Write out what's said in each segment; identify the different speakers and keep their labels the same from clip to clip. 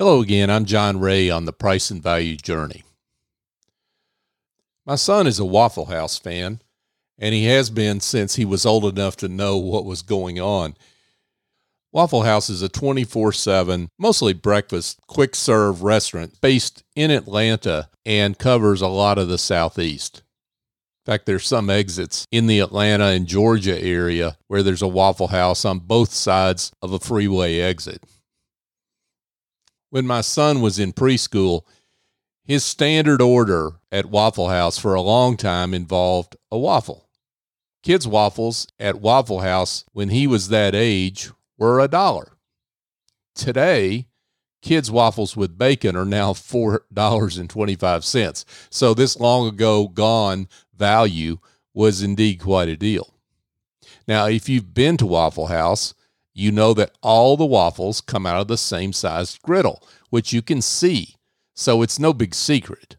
Speaker 1: Hello again. I'm John Ray on the Price and Value Journey. My son is a Waffle House fan, and he has been since he was old enough to know what was going on. Waffle House is a 24 7, mostly breakfast, quick serve restaurant based in Atlanta and covers a lot of the Southeast. In fact, there's some exits in the Atlanta and Georgia area where there's a Waffle House on both sides of a freeway exit when my son was in preschool, his standard order at Waffle House for a long time involved a waffle. Kids' waffles at Waffle House when he was that age were a dollar. Today, kids' waffles with bacon are now $4.25. So, this long ago gone value was indeed quite a deal. Now, if you've been to Waffle House, you know that all the waffles come out of the same sized griddle, which you can see, so it's no big secret.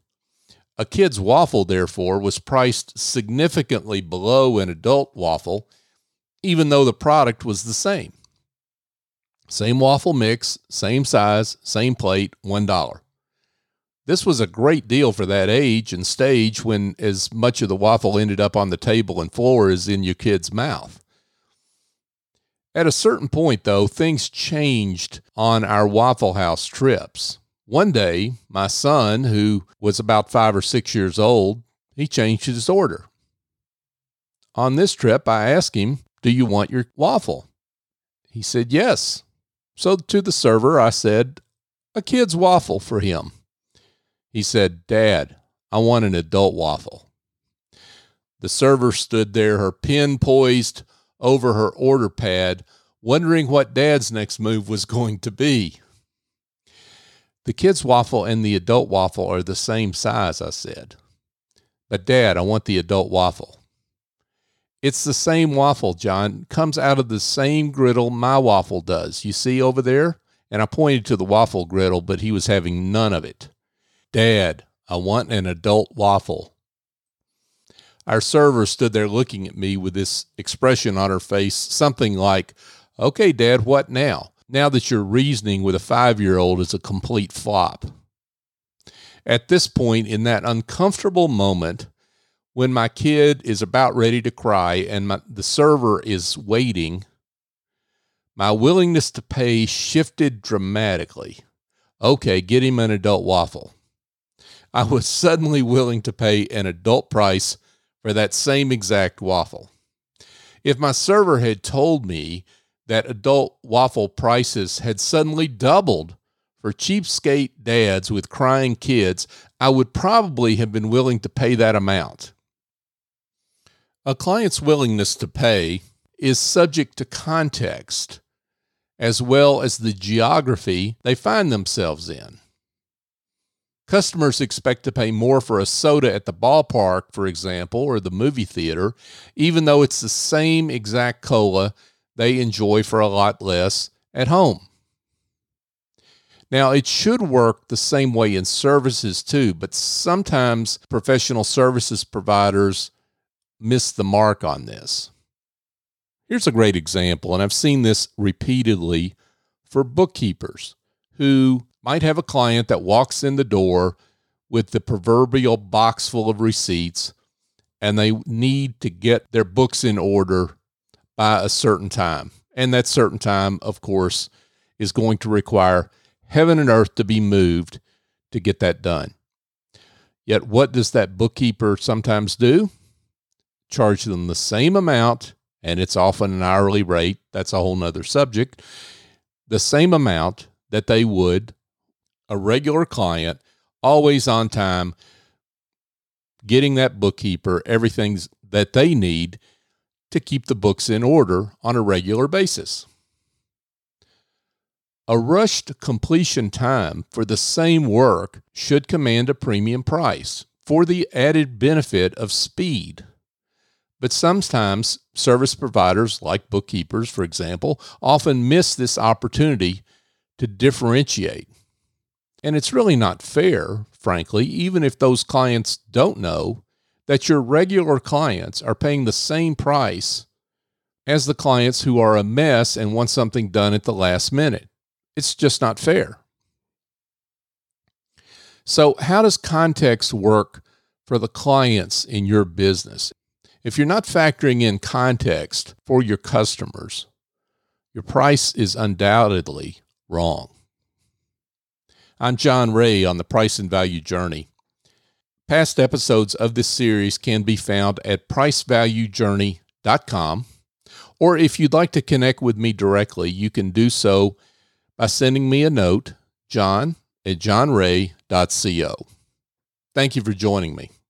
Speaker 1: A kid's waffle, therefore, was priced significantly below an adult waffle, even though the product was the same. Same waffle mix, same size, same plate, $1. This was a great deal for that age and stage when as much of the waffle ended up on the table and floor as in your kid's mouth. At a certain point, though, things changed on our Waffle House trips. One day, my son, who was about five or six years old, he changed his order. On this trip, I asked him, Do you want your waffle? He said, Yes. So to the server, I said, A kid's waffle for him. He said, Dad, I want an adult waffle. The server stood there, her pen poised over her order pad, wondering what dad's next move was going to be. The kids' waffle and the adult waffle are the same size, I said. But, Dad, I want the adult waffle. It's the same waffle, John. Comes out of the same griddle my waffle does. You see over there? And I pointed to the waffle griddle, but he was having none of it. Dad, I want an adult waffle. Our server stood there looking at me with this expression on her face, something like, Okay, Dad, what now? Now that your reasoning with a five year old is a complete flop. At this point, in that uncomfortable moment, when my kid is about ready to cry and my, the server is waiting, my willingness to pay shifted dramatically. Okay, get him an adult waffle. I was suddenly willing to pay an adult price for that same exact waffle. If my server had told me that adult waffle prices had suddenly doubled for cheapskate dads with crying kids, I would probably have been willing to pay that amount. A client's willingness to pay is subject to context as well as the geography they find themselves in. Customers expect to pay more for a soda at the ballpark, for example, or the movie theater, even though it's the same exact cola they enjoy for a lot less at home. Now, it should work the same way in services too, but sometimes professional services providers miss the mark on this. Here's a great example, and I've seen this repeatedly for bookkeepers who might have a client that walks in the door with the proverbial box full of receipts and they need to get their books in order by a certain time. And that certain time, of course, is going to require heaven and earth to be moved to get that done. Yet, what does that bookkeeper sometimes do? Charge them the same amount, and it's often an hourly rate. That's a whole nother subject. The same amount that they would a regular client, always on time, getting that bookkeeper everything that they need to keep the books in order on a regular basis. A rushed completion time for the same work should command a premium price for the added benefit of speed. But sometimes service providers, like bookkeepers, for example, often miss this opportunity to differentiate. And it's really not fair, frankly, even if those clients don't know that your regular clients are paying the same price as the clients who are a mess and want something done at the last minute. It's just not fair. So, how does context work for the clients in your business? If you're not factoring in context for your customers, your price is undoubtedly wrong. I'm John Ray on the Price and Value Journey. Past episodes of this series can be found at pricevaluejourney.com. Or if you'd like to connect with me directly, you can do so by sending me a note, john at johnray.co. Thank you for joining me.